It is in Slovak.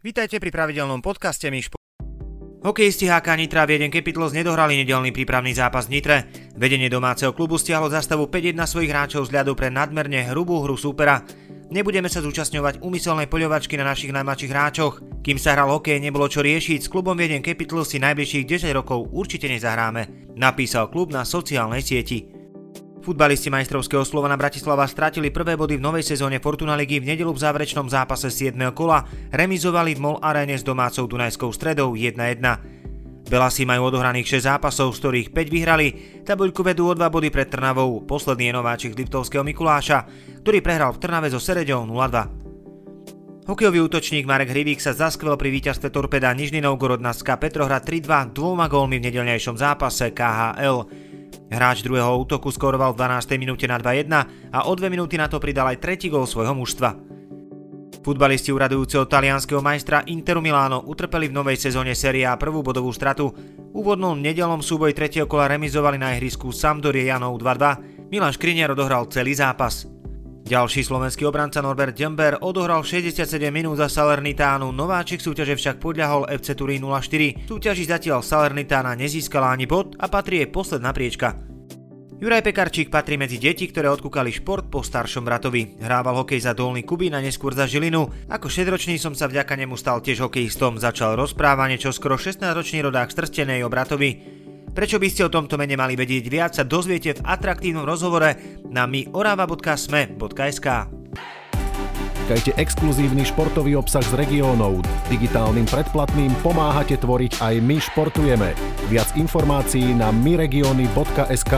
Vítajte pri pravidelnom podcaste Myšpo. Hokejisti HK Nitra Vieden Capitals nedohrali nedelný prípravný zápas v Nitre. Vedenie domáceho klubu stiahlo zastavu 5-1 svojich hráčov z pre nadmerne hrubú hru súpera. Nebudeme sa zúčastňovať úmyselnej poľovačky na našich najmladších hráčoch. Kým sa hral hokej, nebolo čo riešiť, s klubom Vieden Capitals si najbližších 10 rokov určite nezahráme, napísal klub na sociálnej sieti. Futbalisti majstrovského Slovana Bratislava stratili prvé body v novej sezóne Fortuna ligy v nedelu v záverečnom zápase 7. kola, remizovali v MOL aréne s domácou Dunajskou stredou 1-1. Belasi majú odohraných 6 zápasov, z ktorých 5 vyhrali, tabuľku vedú o 2 body pred Trnavou, posledný je nováčik Liptovského Mikuláša, ktorý prehral v Trnave so Sereďou 0-2. Hokejový útočník Marek Hrivík sa zaskvel pri víťazstve Torpeda Nižný Novgorod na SK Petrohrad 3-2 dvoma gólmi v nedelnejšom zápase KHL. Hráč druhého útoku skoroval v 12. minúte na 2-1 a o 2 minúty na to pridal aj tretí gól svojho mužstva. Futbalisti uradujúceho talianského majstra Interu Milano utrpeli v novej sezóne Serie A prvú bodovú stratu. Úvodnom nedelom súboj tretieho kola remizovali na ihrisku Sampdorie Janov 2-2. Milan Škriniar odohral celý zápas. Ďalší slovenský obranca Norbert Jember odohral 67 minút za Salernitánu, nováčik súťaže však podľahol FC Turín 04. Súťaži zatiaľ Salernitána nezískala ani bod a patrí jej posledná priečka. Juraj Pekarčík patrí medzi deti, ktoré odkúkali šport po staršom bratovi. Hrával hokej za Dolný Kubín a neskôr za Žilinu. Ako šedročný som sa vďaka nemu stal tiež hokejistom. Začal rozprávanie, čo skoro 16-ročný rodák strstenej o bratovi. Prečo by ste o tomto mene mali vedieť viac sa dozviete v atraktívnom rozhovore na miorava.sme.sk Získajte exkluzívny športový obsah z regiónov. Digitálnym predplatným pomáhate tvoriť aj My športujeme. Viac informácií na myregiony.sk.